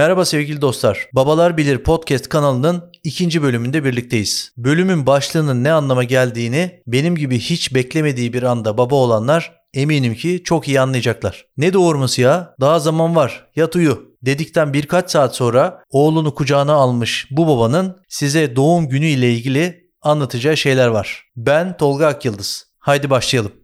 Merhaba sevgili dostlar. Babalar Bilir podcast kanalının ikinci bölümünde birlikteyiz. Bölümün başlığının ne anlama geldiğini benim gibi hiç beklemediği bir anda baba olanlar eminim ki çok iyi anlayacaklar. Ne doğurması ya? Daha zaman var. Yat uyu dedikten birkaç saat sonra oğlunu kucağına almış bu babanın size doğum günü ile ilgili anlatacağı şeyler var. Ben Tolga Akyıldız. Haydi başlayalım.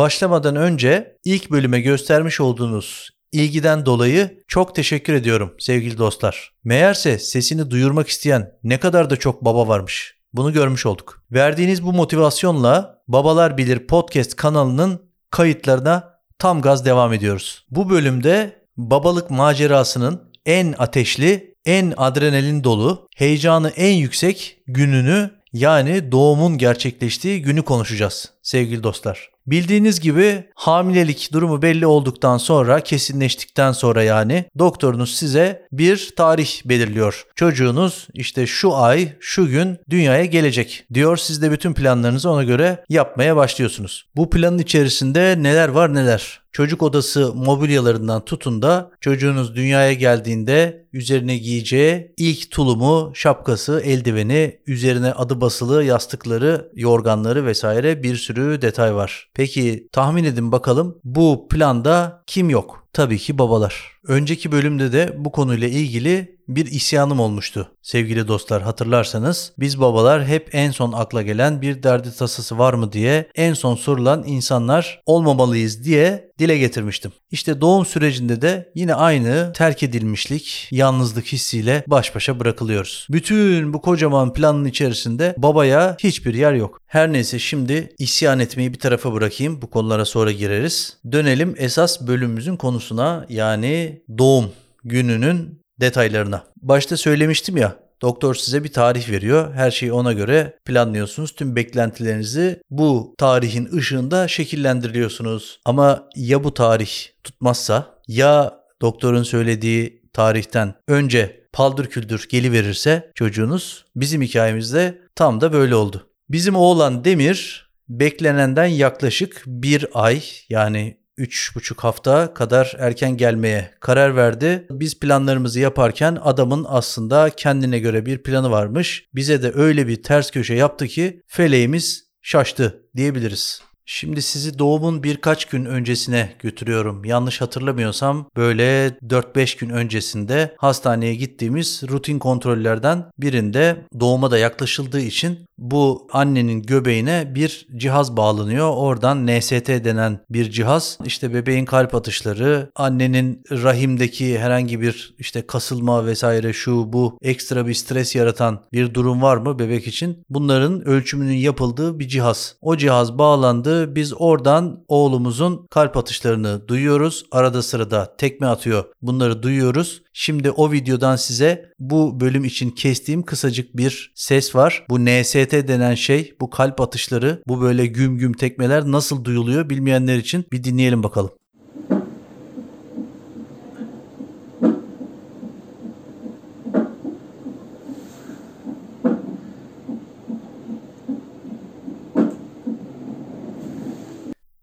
Başlamadan önce ilk bölüme göstermiş olduğunuz ilgiden dolayı çok teşekkür ediyorum sevgili dostlar. Meğerse sesini duyurmak isteyen ne kadar da çok baba varmış. Bunu görmüş olduk. Verdiğiniz bu motivasyonla Babalar Bilir podcast kanalının kayıtlarına tam gaz devam ediyoruz. Bu bölümde babalık macerasının en ateşli, en adrenalin dolu, heyecanı en yüksek gününü yani doğumun gerçekleştiği günü konuşacağız sevgili dostlar. Bildiğiniz gibi hamilelik durumu belli olduktan sonra kesinleştikten sonra yani doktorunuz size bir tarih belirliyor. Çocuğunuz işte şu ay şu gün dünyaya gelecek diyor. Siz de bütün planlarınızı ona göre yapmaya başlıyorsunuz. Bu planın içerisinde neler var neler. Çocuk odası mobilyalarından tutun da çocuğunuz dünyaya geldiğinde üzerine giyeceği ilk tulumu, şapkası, eldiveni, üzerine adı basılı yastıkları, yorganları vesaire bir sürü detay var. Peki tahmin edin bakalım bu planda kim yok? Tabii ki babalar. Önceki bölümde de bu konuyla ilgili bir isyanım olmuştu. Sevgili dostlar hatırlarsanız biz babalar hep en son akla gelen bir derdi tasası var mı diye en son sorulan insanlar olmamalıyız diye dile getirmiştim. İşte doğum sürecinde de yine aynı terk edilmişlik, yalnızlık hissiyle baş başa bırakılıyoruz. Bütün bu kocaman planın içerisinde babaya hiçbir yer yok. Her neyse şimdi isyan etmeyi bir tarafa bırakayım. Bu konulara sonra gireriz. Dönelim esas bölümümüzün konusuna yani doğum gününün detaylarına. Başta söylemiştim ya Doktor size bir tarih veriyor. Her şeyi ona göre planlıyorsunuz. Tüm beklentilerinizi bu tarihin ışığında şekillendiriyorsunuz. Ama ya bu tarih tutmazsa ya doktorun söylediği tarihten önce paldır küldür geliverirse çocuğunuz bizim hikayemizde tam da böyle oldu. Bizim oğlan Demir beklenenden yaklaşık bir ay yani 3,5 hafta kadar erken gelmeye karar verdi. Biz planlarımızı yaparken adamın aslında kendine göre bir planı varmış. Bize de öyle bir ters köşe yaptı ki feleğimiz şaştı diyebiliriz. Şimdi sizi doğumun birkaç gün öncesine götürüyorum. Yanlış hatırlamıyorsam böyle 4-5 gün öncesinde hastaneye gittiğimiz rutin kontrollerden birinde doğuma da yaklaşıldığı için bu annenin göbeğine bir cihaz bağlanıyor. Oradan NST denen bir cihaz işte bebeğin kalp atışları, annenin rahimdeki herhangi bir işte kasılma vesaire şu bu ekstra bir stres yaratan bir durum var mı bebek için? Bunların ölçümünün yapıldığı bir cihaz. O cihaz bağlandı biz oradan oğlumuzun kalp atışlarını duyuyoruz. Arada sırada tekme atıyor. Bunları duyuyoruz. Şimdi o videodan size bu bölüm için kestiğim kısacık bir ses var. Bu NST denen şey, bu kalp atışları, bu böyle güm güm tekmeler nasıl duyuluyor bilmeyenler için bir dinleyelim bakalım.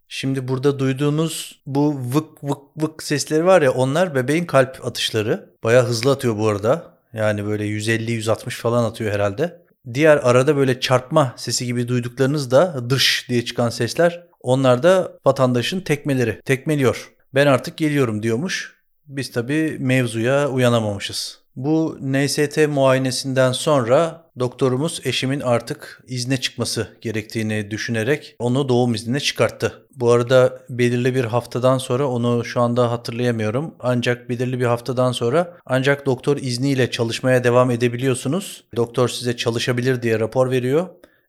Şimdi burada duyduğunuz bu vık vık vık sesleri var ya onlar bebeğin kalp atışları. Baya hızlı atıyor bu arada. Yani böyle 150-160 falan atıyor herhalde. Diğer arada böyle çarpma sesi gibi duyduklarınız da dış diye çıkan sesler. Onlar da vatandaşın tekmeleri. Tekmeliyor. Ben artık geliyorum diyormuş. Biz tabii mevzuya uyanamamışız. Bu NST muayenesinden sonra doktorumuz eşimin artık izne çıkması gerektiğini düşünerek onu doğum iznine çıkarttı. Bu arada belirli bir haftadan sonra onu şu anda hatırlayamıyorum. Ancak belirli bir haftadan sonra ancak doktor izniyle çalışmaya devam edebiliyorsunuz. Doktor size çalışabilir diye rapor veriyor.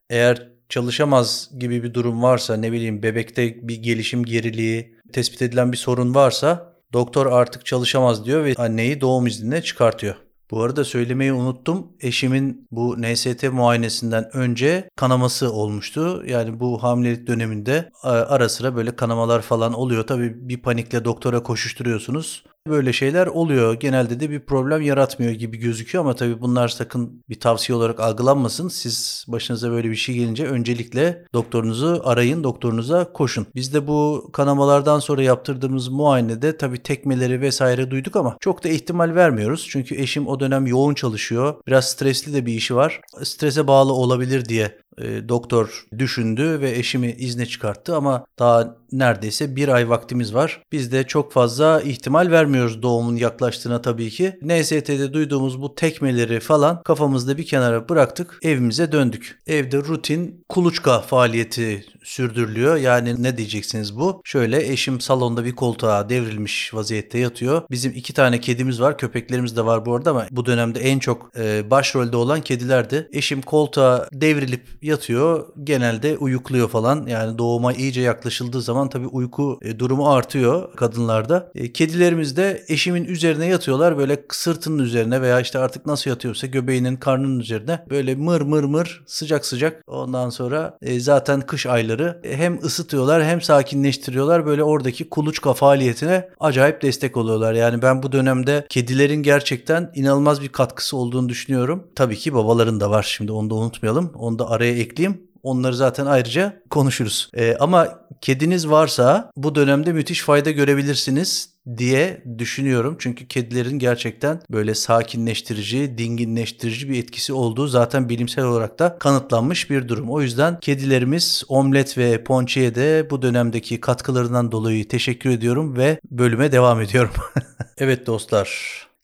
Eğer çalışamaz gibi bir durum varsa ne bileyim bebekte bir gelişim geriliği tespit edilen bir sorun varsa Doktor artık çalışamaz diyor ve anneyi doğum iznine çıkartıyor. Bu arada söylemeyi unuttum. Eşimin bu NST muayenesinden önce kanaması olmuştu. Yani bu hamilelik döneminde ara sıra böyle kanamalar falan oluyor. Tabii bir panikle doktora koşuşturuyorsunuz. Böyle şeyler oluyor. Genelde de bir problem yaratmıyor gibi gözüküyor ama tabii bunlar sakın bir tavsiye olarak algılanmasın. Siz başınıza böyle bir şey gelince öncelikle doktorunuzu arayın, doktorunuza koşun. Biz de bu kanamalardan sonra yaptırdığımız muayenede tabii tekmeleri vesaire duyduk ama çok da ihtimal vermiyoruz. Çünkü eşim o dönem yoğun çalışıyor. Biraz stresli de bir işi var. Strese bağlı olabilir diye e, doktor düşündü ve eşimi izne çıkarttı ama daha neredeyse bir ay vaktimiz var. Biz de çok fazla ihtimal vermiyoruz doğumun yaklaştığına tabii ki. NST'de duyduğumuz bu tekmeleri falan kafamızda bir kenara bıraktık. Evimize döndük. Evde rutin kuluçka faaliyeti sürdürülüyor. Yani ne diyeceksiniz bu? Şöyle eşim salonda bir koltuğa devrilmiş vaziyette yatıyor. Bizim iki tane kedimiz var. Köpeklerimiz de var bu arada ama bu dönemde en çok e, başrolde olan kedilerdi. Eşim koltuğa devrilip yatıyor. Genelde uyukluyor falan. Yani doğuma iyice yaklaşıldığı zaman tabii uyku e, durumu artıyor kadınlarda. E, kedilerimiz de eşimin üzerine yatıyorlar. Böyle sırtının üzerine veya işte artık nasıl yatıyorsa göbeğinin karnının üzerine böyle mır mır mır sıcak sıcak. Ondan sonra e, zaten kış ayları hem ısıtıyorlar hem sakinleştiriyorlar. Böyle oradaki kuluçka faaliyetine acayip destek oluyorlar. Yani ben bu dönemde kedilerin gerçekten inanılmaz bir katkısı olduğunu düşünüyorum. Tabii ki babaların da var şimdi onu da unutmayalım. Onu da araya ekleyeyim. Onları zaten ayrıca konuşuruz. Ee, ama kediniz varsa bu dönemde müthiş fayda görebilirsiniz diye düşünüyorum. Çünkü kedilerin gerçekten böyle sakinleştirici, dinginleştirici bir etkisi olduğu zaten bilimsel olarak da kanıtlanmış bir durum. O yüzden kedilerimiz omlet ve ponçiye de bu dönemdeki katkılarından dolayı teşekkür ediyorum ve bölüme devam ediyorum. evet dostlar,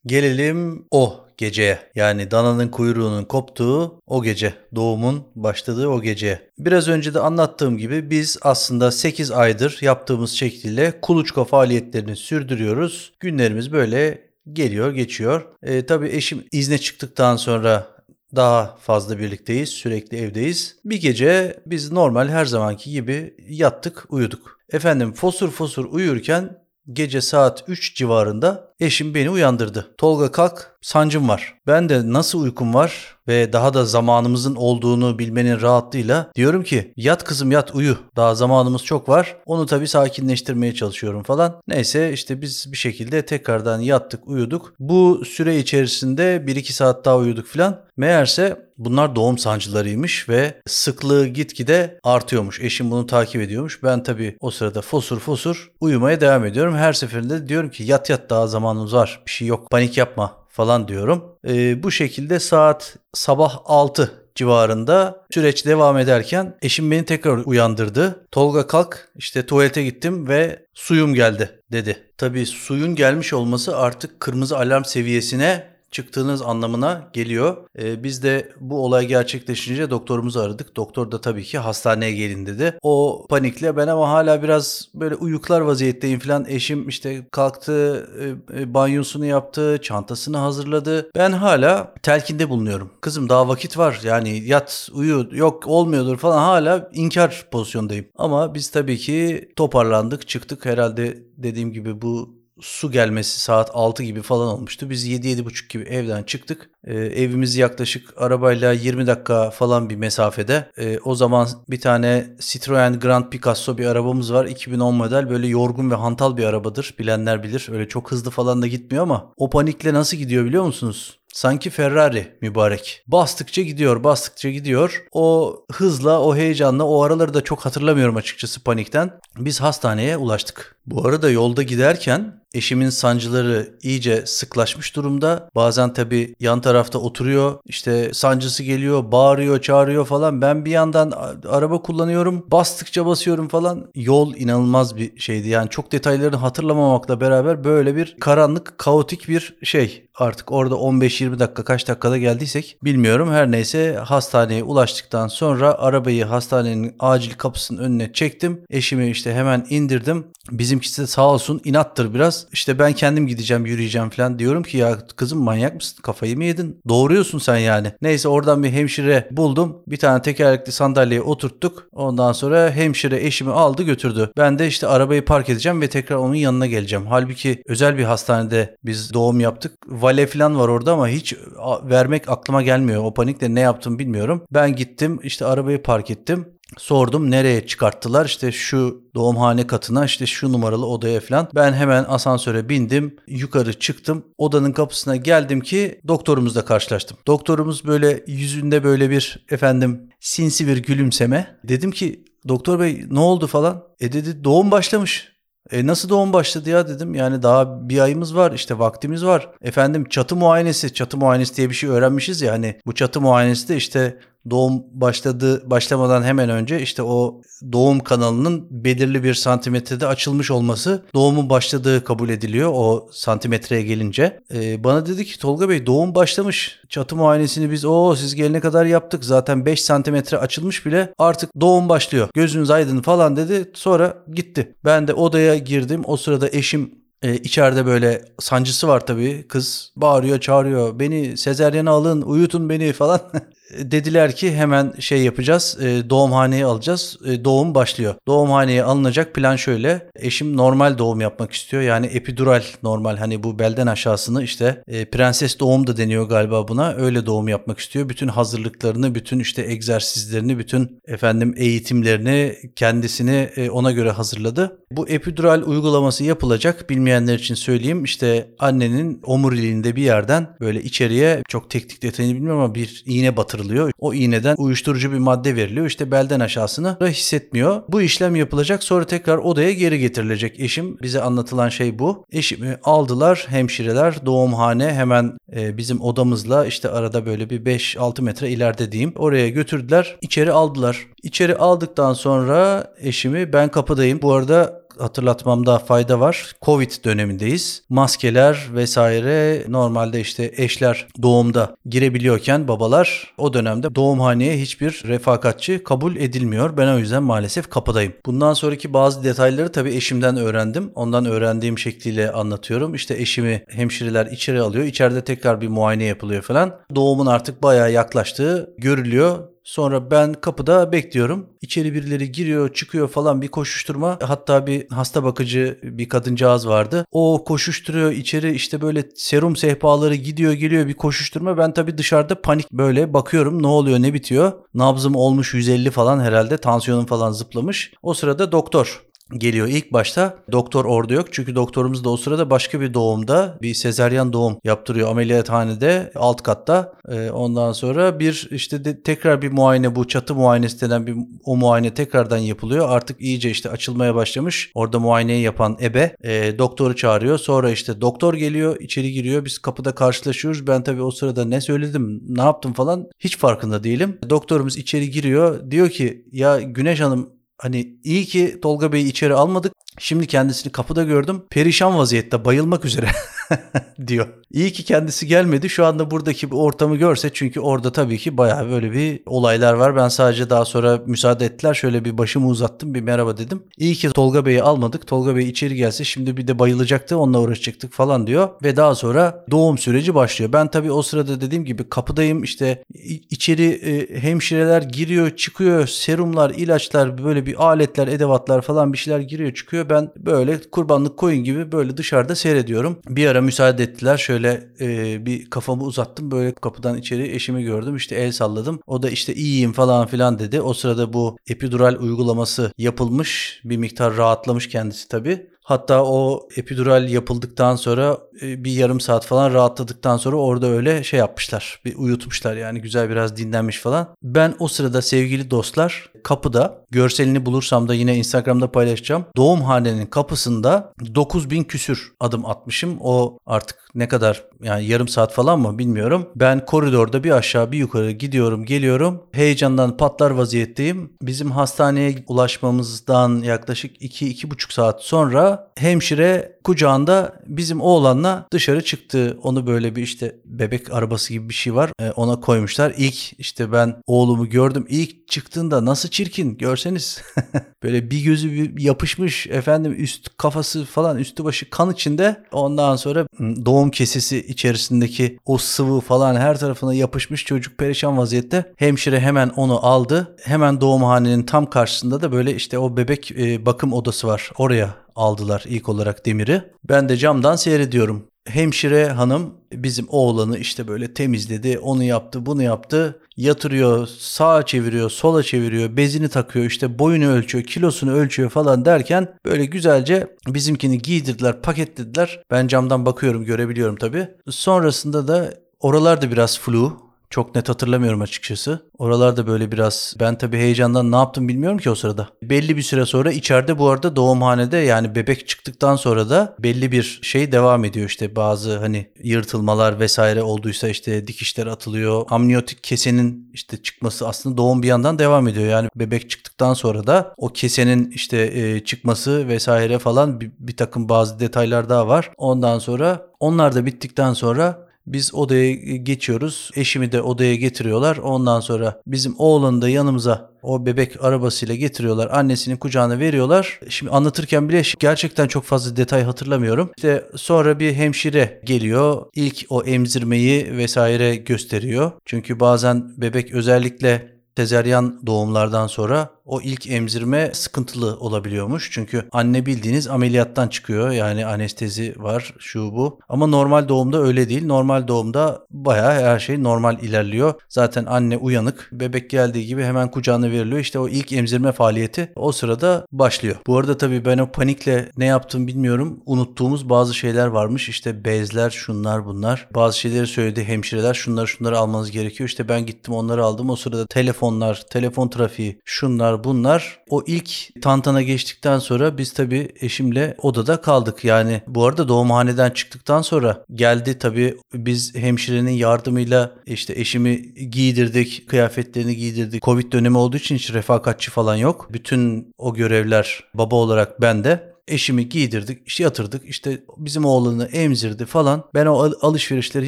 gelelim o geceye. Yani dananın kuyruğunun koptuğu o gece, doğumun başladığı o gece. Biraz önce de anlattığım gibi biz aslında 8 aydır yaptığımız şekliyle kuluçka faaliyetlerini sürdürüyoruz. Günlerimiz böyle geliyor, geçiyor. E, tabii eşim izne çıktıktan sonra daha fazla birlikteyiz, sürekli evdeyiz. Bir gece biz normal her zamanki gibi yattık, uyuduk. Efendim fosur fosur uyurken gece saat 3 civarında eşim beni uyandırdı. Tolga kalk sancım var. Ben de nasıl uykum var ve daha da zamanımızın olduğunu bilmenin rahatlığıyla diyorum ki yat kızım yat uyu. Daha zamanımız çok var. Onu tabii sakinleştirmeye çalışıyorum falan. Neyse işte biz bir şekilde tekrardan yattık uyuduk. Bu süre içerisinde 1-2 saat daha uyuduk falan. Meğerse bunlar doğum sancılarıymış ve sıklığı gitgide artıyormuş. Eşim bunu takip ediyormuş. Ben tabii o sırada fosur fosur uyumaya devam ediyorum. Her seferinde diyorum ki yat yat daha zamanımız var. Bir şey yok. Panik yapma falan diyorum. Ee, bu şekilde saat sabah 6 civarında süreç devam ederken eşim beni tekrar uyandırdı. Tolga kalk işte tuvalete gittim ve suyum geldi dedi. Tabii suyun gelmiş olması artık kırmızı alarm seviyesine çıktığınız anlamına geliyor. Ee, biz de bu olay gerçekleşince doktorumuzu aradık. Doktor da tabii ki hastaneye gelin dedi. O panikle ben ama hala biraz böyle uyuklar vaziyetteyim falan. Eşim işte kalktı, e, e, banyosunu yaptı, çantasını hazırladı. Ben hala telkinde bulunuyorum. Kızım daha vakit var yani yat uyu yok olmuyordur falan hala inkar pozisyondayım. Ama biz tabii ki toparlandık çıktık herhalde dediğim gibi bu su gelmesi saat 6 gibi falan olmuştu. Biz 7-7.30 gibi evden çıktık. Ee, evimiz yaklaşık arabayla 20 dakika falan bir mesafede. Ee, o zaman bir tane Citroen Grand Picasso bir arabamız var. 2010 model böyle yorgun ve hantal bir arabadır. Bilenler bilir. Öyle çok hızlı falan da gitmiyor ama o panikle nasıl gidiyor biliyor musunuz? Sanki Ferrari mübarek. Bastıkça gidiyor, bastıkça gidiyor. O hızla, o heyecanla, o araları da çok hatırlamıyorum açıkçası panikten. Biz hastaneye ulaştık. Bu arada yolda giderken eşimin sancıları iyice sıklaşmış durumda. Bazen tabii yan tarafta oturuyor, işte sancısı geliyor, bağırıyor, çağırıyor falan. Ben bir yandan araba kullanıyorum, bastıkça basıyorum falan. Yol inanılmaz bir şeydi. Yani çok detaylarını hatırlamamakla beraber böyle bir karanlık, kaotik bir şey. Artık orada 15-20 dakika kaç dakikada geldiysek bilmiyorum. Her neyse hastaneye ulaştıktan sonra arabayı hastanenin acil kapısının önüne çektim. Eşimi işte hemen indirdim. Bizimkisi de sağ olsun inattır biraz. İşte ben kendim gideceğim yürüyeceğim falan diyorum ki ya kızım manyak mısın kafayı mı yedin? Doğuruyorsun sen yani. Neyse oradan bir hemşire buldum. Bir tane tekerlekli sandalyeye oturttuk. Ondan sonra hemşire eşimi aldı götürdü. Ben de işte arabayı park edeceğim ve tekrar onun yanına geleceğim. Halbuki özel bir hastanede biz doğum yaptık. Vale falan var orada ama hiç vermek aklıma gelmiyor. O panikle ne yaptım bilmiyorum. Ben gittim işte arabayı park ettim. Sordum nereye çıkarttılar işte şu doğumhane katına işte şu numaralı odaya falan. Ben hemen asansöre bindim yukarı çıktım odanın kapısına geldim ki doktorumuzla karşılaştım. Doktorumuz böyle yüzünde böyle bir efendim sinsi bir gülümseme. Dedim ki doktor bey ne oldu falan. E dedi doğum başlamış. E nasıl doğum başladı ya dedim. Yani daha bir ayımız var işte vaktimiz var. Efendim çatı muayenesi, çatı muayenesi diye bir şey öğrenmişiz ya hani bu çatı muayenesi de işte doğum başladı başlamadan hemen önce işte o doğum kanalının belirli bir santimetrede açılmış olması doğumun başladığı kabul ediliyor o santimetreye gelince. Ee, bana dedi ki Tolga Bey doğum başlamış. Çatı muayenesini biz o siz gelene kadar yaptık. Zaten 5 santimetre açılmış bile artık doğum başlıyor. Gözünüz aydın falan dedi. Sonra gitti. Ben de odaya girdim. O sırada eşim e, içeride böyle sancısı var tabii. Kız bağırıyor çağırıyor. Beni sezeryene alın uyutun beni falan. dediler ki hemen şey yapacağız e, doğumhaneye alacağız e, doğum başlıyor. Doğumhaneye alınacak plan şöyle eşim normal doğum yapmak istiyor yani epidural normal hani bu belden aşağısını işte e, prenses doğum da deniyor galiba buna öyle doğum yapmak istiyor. Bütün hazırlıklarını bütün işte egzersizlerini bütün efendim eğitimlerini kendisini e, ona göre hazırladı. Bu epidural uygulaması yapılacak bilmeyenler için söyleyeyim işte annenin omuriliğinde bir yerden böyle içeriye çok teknik detayını bilmiyorum ama bir iğne batırılıyor batırılıyor. O iğneden uyuşturucu bir madde veriliyor. İşte belden aşağısını da hissetmiyor. Bu işlem yapılacak sonra tekrar odaya geri getirilecek. Eşim bize anlatılan şey bu. Eşimi aldılar hemşireler doğumhane hemen e, bizim odamızla işte arada böyle bir 5-6 metre ileride diyeyim. Oraya götürdüler. içeri aldılar. İçeri aldıktan sonra eşimi ben kapıdayım. Bu arada hatırlatmamda fayda var. Covid dönemindeyiz. Maskeler vesaire normalde işte eşler doğumda girebiliyorken babalar o dönemde doğumhaneye hiçbir refakatçi kabul edilmiyor. Ben o yüzden maalesef kapıdayım. Bundan sonraki bazı detayları tabii eşimden öğrendim. Ondan öğrendiğim şekliyle anlatıyorum. İşte eşimi hemşireler içeri alıyor. İçeride tekrar bir muayene yapılıyor falan. Doğumun artık bayağı yaklaştığı görülüyor. Sonra ben kapıda bekliyorum. İçeri birileri giriyor, çıkıyor falan bir koşuşturma. Hatta bir hasta bakıcı bir kadıncağız vardı. O koşuşturuyor içeri işte böyle serum sehpaları gidiyor geliyor bir koşuşturma. Ben tabii dışarıda panik böyle bakıyorum ne oluyor ne bitiyor. Nabzım olmuş 150 falan herhalde tansiyonum falan zıplamış. O sırada doktor geliyor. İlk başta doktor orada yok. Çünkü doktorumuz da o sırada başka bir doğumda bir sezeryan doğum yaptırıyor ameliyathanede alt katta. Ee, ondan sonra bir işte de, tekrar bir muayene bu çatı muayenesi denen bir o muayene tekrardan yapılıyor. Artık iyice işte açılmaya başlamış. Orada muayeneyi yapan ebe e, doktoru çağırıyor. Sonra işte doktor geliyor içeri giriyor. Biz kapıda karşılaşıyoruz. Ben tabii o sırada ne söyledim ne yaptım falan hiç farkında değilim. Doktorumuz içeri giriyor. Diyor ki ya Güneş Hanım Hani iyi ki Tolga Bey'i içeri almadık. Şimdi kendisini kapıda gördüm. Perişan vaziyette bayılmak üzere diyor. İyi ki kendisi gelmedi. Şu anda buradaki bir ortamı görse çünkü orada tabii ki bayağı böyle bir olaylar var. Ben sadece daha sonra müsaade ettiler. Şöyle bir başımı uzattım bir merhaba dedim. İyi ki Tolga Bey'i almadık. Tolga Bey içeri gelse şimdi bir de bayılacaktı onunla uğraşacaktık falan diyor. Ve daha sonra doğum süreci başlıyor. Ben tabii o sırada dediğim gibi kapıdayım işte içeri e, hemşireler giriyor çıkıyor serumlar ilaçlar böyle bir aletler edevatlar falan bir şeyler giriyor çıkıyor ben böyle kurbanlık koyun gibi böyle dışarıda seyrediyorum. Bir ara müsaade ettiler. Şöyle e, bir kafamı uzattım. Böyle kapıdan içeri eşimi gördüm. İşte el salladım. O da işte iyiyim falan filan dedi. O sırada bu epidural uygulaması yapılmış. Bir miktar rahatlamış kendisi tabii. Hatta o epidural yapıldıktan sonra e, bir yarım saat falan rahatladıktan sonra orada öyle şey yapmışlar. Bir uyutmuşlar yani güzel biraz dinlenmiş falan. Ben o sırada sevgili dostlar kapıda görselini bulursam da yine Instagram'da paylaşacağım. Doğumhanenin kapısında 9000 küsür adım atmışım. O artık ne kadar yani yarım saat falan mı bilmiyorum. Ben koridorda bir aşağı bir yukarı gidiyorum geliyorum. Heyecandan patlar vaziyetteyim. Bizim hastaneye ulaşmamızdan yaklaşık 2-2,5 saat sonra hemşire kucağında bizim oğlanla dışarı çıktı. Onu böyle bir işte bebek arabası gibi bir şey var. Ee, ona koymuşlar. İlk işte ben oğlumu gördüm. İlk çıktığında nasıl çirkin görseniz. böyle bir gözü bir yapışmış efendim üst kafası falan üstü başı kan içinde. Ondan sonra doğum kesesi içerisindeki o sıvı falan her tarafına yapışmış çocuk perişan vaziyette. Hemşire hemen onu aldı. Hemen doğumhanenin tam karşısında da böyle işte o bebek bakım odası var. Oraya aldılar ilk olarak demiri. Ben de camdan seyrediyorum. Hemşire hanım bizim oğlanı işte böyle temizledi, onu yaptı, bunu yaptı. Yatırıyor, sağa çeviriyor, sola çeviriyor, bezini takıyor, işte boyunu ölçüyor, kilosunu ölçüyor falan derken böyle güzelce bizimkini giydirdiler, paketlediler. Ben camdan bakıyorum, görebiliyorum tabii. Sonrasında da oralar da biraz flu. Çok net hatırlamıyorum açıkçası. Oralarda böyle biraz ben tabii heyecandan ne yaptım bilmiyorum ki o sırada. Belli bir süre sonra içeride bu arada doğumhanede yani bebek çıktıktan sonra da belli bir şey devam ediyor. İşte bazı hani yırtılmalar vesaire olduysa işte dikişler atılıyor. Amniyotik kesenin işte çıkması aslında doğum bir yandan devam ediyor. Yani bebek çıktıktan sonra da o kesenin işte e, çıkması vesaire falan bir, bir takım bazı detaylar daha var. Ondan sonra onlar da bittikten sonra biz odaya geçiyoruz. Eşimi de odaya getiriyorlar. Ondan sonra bizim oğlanı da yanımıza o bebek arabasıyla getiriyorlar. Annesinin kucağına veriyorlar. Şimdi anlatırken bile gerçekten çok fazla detay hatırlamıyorum. İşte sonra bir hemşire geliyor. İlk o emzirmeyi vesaire gösteriyor. Çünkü bazen bebek özellikle sezeryan doğumlardan sonra o ilk emzirme sıkıntılı olabiliyormuş. Çünkü anne bildiğiniz ameliyattan çıkıyor. Yani anestezi var şu bu. Ama normal doğumda öyle değil. Normal doğumda bayağı her şey normal ilerliyor. Zaten anne uyanık. Bebek geldiği gibi hemen kucağına veriliyor. İşte o ilk emzirme faaliyeti o sırada başlıyor. Bu arada tabii ben o panikle ne yaptım bilmiyorum. Unuttuğumuz bazı şeyler varmış. İşte bezler şunlar bunlar. Bazı şeyleri söyledi hemşireler. Şunları şunları almanız gerekiyor. İşte ben gittim onları aldım. O sırada telefonlar, telefon trafiği şunlar bunlar bunlar. O ilk tantana geçtikten sonra biz tabii eşimle odada kaldık. Yani bu arada doğumhaneden çıktıktan sonra geldi tabii biz hemşirenin yardımıyla işte eşimi giydirdik, kıyafetlerini giydirdik. Covid dönemi olduğu için hiç refakatçi falan yok. Bütün o görevler baba olarak bende eşimi giydirdik, işte yatırdık. İşte bizim oğlanı emzirdi falan. Ben o alışverişleri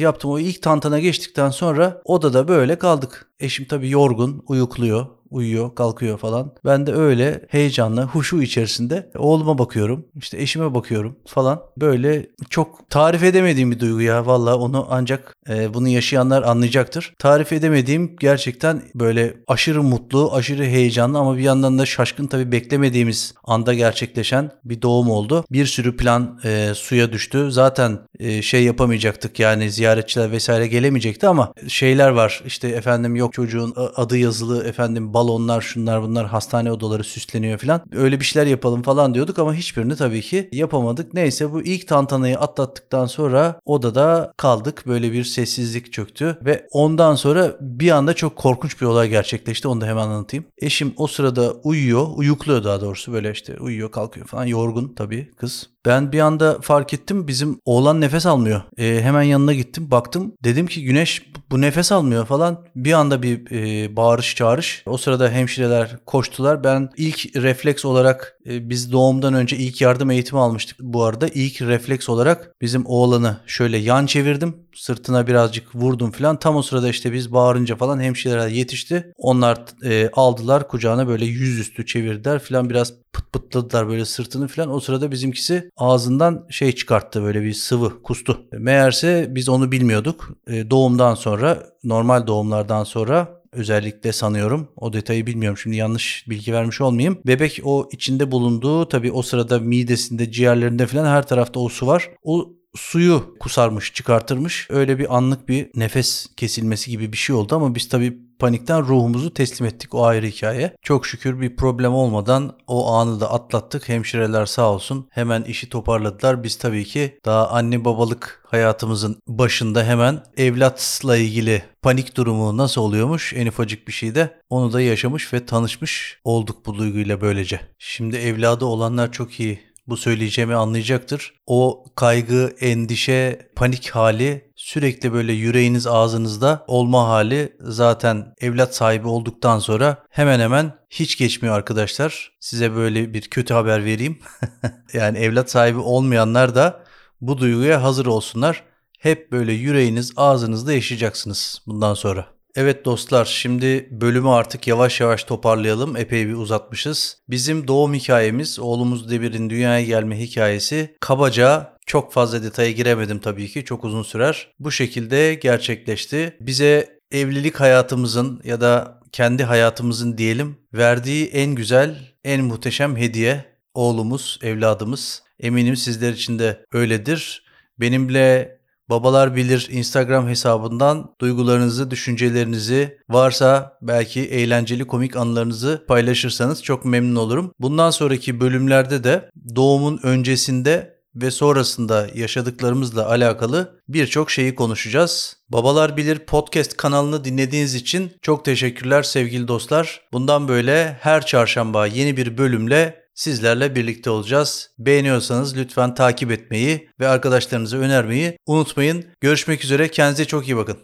yaptım. O ilk tantana geçtikten sonra odada böyle kaldık. Eşim tabii yorgun, uyukluyor uyuyor, kalkıyor falan. Ben de öyle heyecanla, huşu içerisinde oğluma bakıyorum, işte eşime bakıyorum falan. Böyle çok tarif edemediğim bir duygu ya. Valla onu ancak e, bunu yaşayanlar anlayacaktır. Tarif edemediğim gerçekten böyle aşırı mutlu, aşırı heyecanlı ama bir yandan da şaşkın tabii beklemediğimiz anda gerçekleşen bir doğum oldu. Bir sürü plan e, suya düştü. Zaten e, şey yapamayacaktık yani ziyaretçiler vesaire gelemeyecekti ama şeyler var. İşte efendim yok çocuğun adı yazılı efendim balonlar şunlar bunlar hastane odaları süsleniyor falan. Öyle bir şeyler yapalım falan diyorduk ama hiçbirini tabii ki yapamadık. Neyse bu ilk tantanayı atlattıktan sonra odada kaldık. Böyle bir sessizlik çöktü ve ondan sonra bir anda çok korkunç bir olay gerçekleşti. Onu da hemen anlatayım. Eşim o sırada uyuyor, uyukluyor daha doğrusu böyle işte uyuyor kalkıyor falan yorgun tabii kız. Ben bir anda fark ettim bizim oğlan nefes almıyor. E, hemen yanına gittim baktım dedim ki Güneş bu nefes almıyor falan. Bir anda bir e, bağırış çağırış. O sırada hemşireler koştular. Ben ilk refleks olarak biz doğumdan önce ilk yardım eğitimi almıştık bu arada. İlk refleks olarak bizim oğlanı şöyle yan çevirdim. Sırtına birazcık vurdum falan. Tam o sırada işte biz bağırınca falan hemşireler yetişti. Onlar e, aldılar kucağına böyle yüzüstü çevirdiler falan biraz pıt pıtladılar böyle sırtını falan. O sırada bizimkisi ağzından şey çıkarttı böyle bir sıvı kustu. Meğerse biz onu bilmiyorduk. E, doğumdan sonra normal doğumlardan sonra özellikle sanıyorum. O detayı bilmiyorum. Şimdi yanlış bilgi vermiş olmayayım. Bebek o içinde bulunduğu tabii o sırada midesinde, ciğerlerinde falan her tarafta o su var. O suyu kusarmış, çıkartırmış. Öyle bir anlık bir nefes kesilmesi gibi bir şey oldu ama biz tabii panikten ruhumuzu teslim ettik. O ayrı hikaye. Çok şükür bir problem olmadan o anı da atlattık. Hemşireler sağ olsun hemen işi toparladılar. Biz tabii ki daha anne babalık hayatımızın başında hemen evlatla ilgili panik durumu nasıl oluyormuş en ufacık bir şeyde onu da yaşamış ve tanışmış olduk bu duyguyla böylece. Şimdi evladı olanlar çok iyi bu söyleyeceğimi anlayacaktır. O kaygı, endişe, panik hali sürekli böyle yüreğiniz ağzınızda olma hali zaten evlat sahibi olduktan sonra hemen hemen hiç geçmiyor arkadaşlar. Size böyle bir kötü haber vereyim. yani evlat sahibi olmayanlar da bu duyguya hazır olsunlar. Hep böyle yüreğiniz ağzınızda yaşayacaksınız bundan sonra. Evet dostlar şimdi bölümü artık yavaş yavaş toparlayalım. Epey bir uzatmışız. Bizim doğum hikayemiz oğlumuz Demir'in dünyaya gelme hikayesi kabaca çok fazla detaya giremedim tabii ki çok uzun sürer. Bu şekilde gerçekleşti. Bize evlilik hayatımızın ya da kendi hayatımızın diyelim verdiği en güzel, en muhteşem hediye oğlumuz, evladımız. Eminim sizler için de öyledir. Benimle Babalar Bilir Instagram hesabından duygularınızı, düşüncelerinizi, varsa belki eğlenceli komik anılarınızı paylaşırsanız çok memnun olurum. Bundan sonraki bölümlerde de doğumun öncesinde ve sonrasında yaşadıklarımızla alakalı birçok şeyi konuşacağız. Babalar Bilir podcast kanalını dinlediğiniz için çok teşekkürler sevgili dostlar. Bundan böyle her çarşamba yeni bir bölümle sizlerle birlikte olacağız. Beğeniyorsanız lütfen takip etmeyi ve arkadaşlarınıza önermeyi unutmayın. Görüşmek üzere kendinize çok iyi bakın.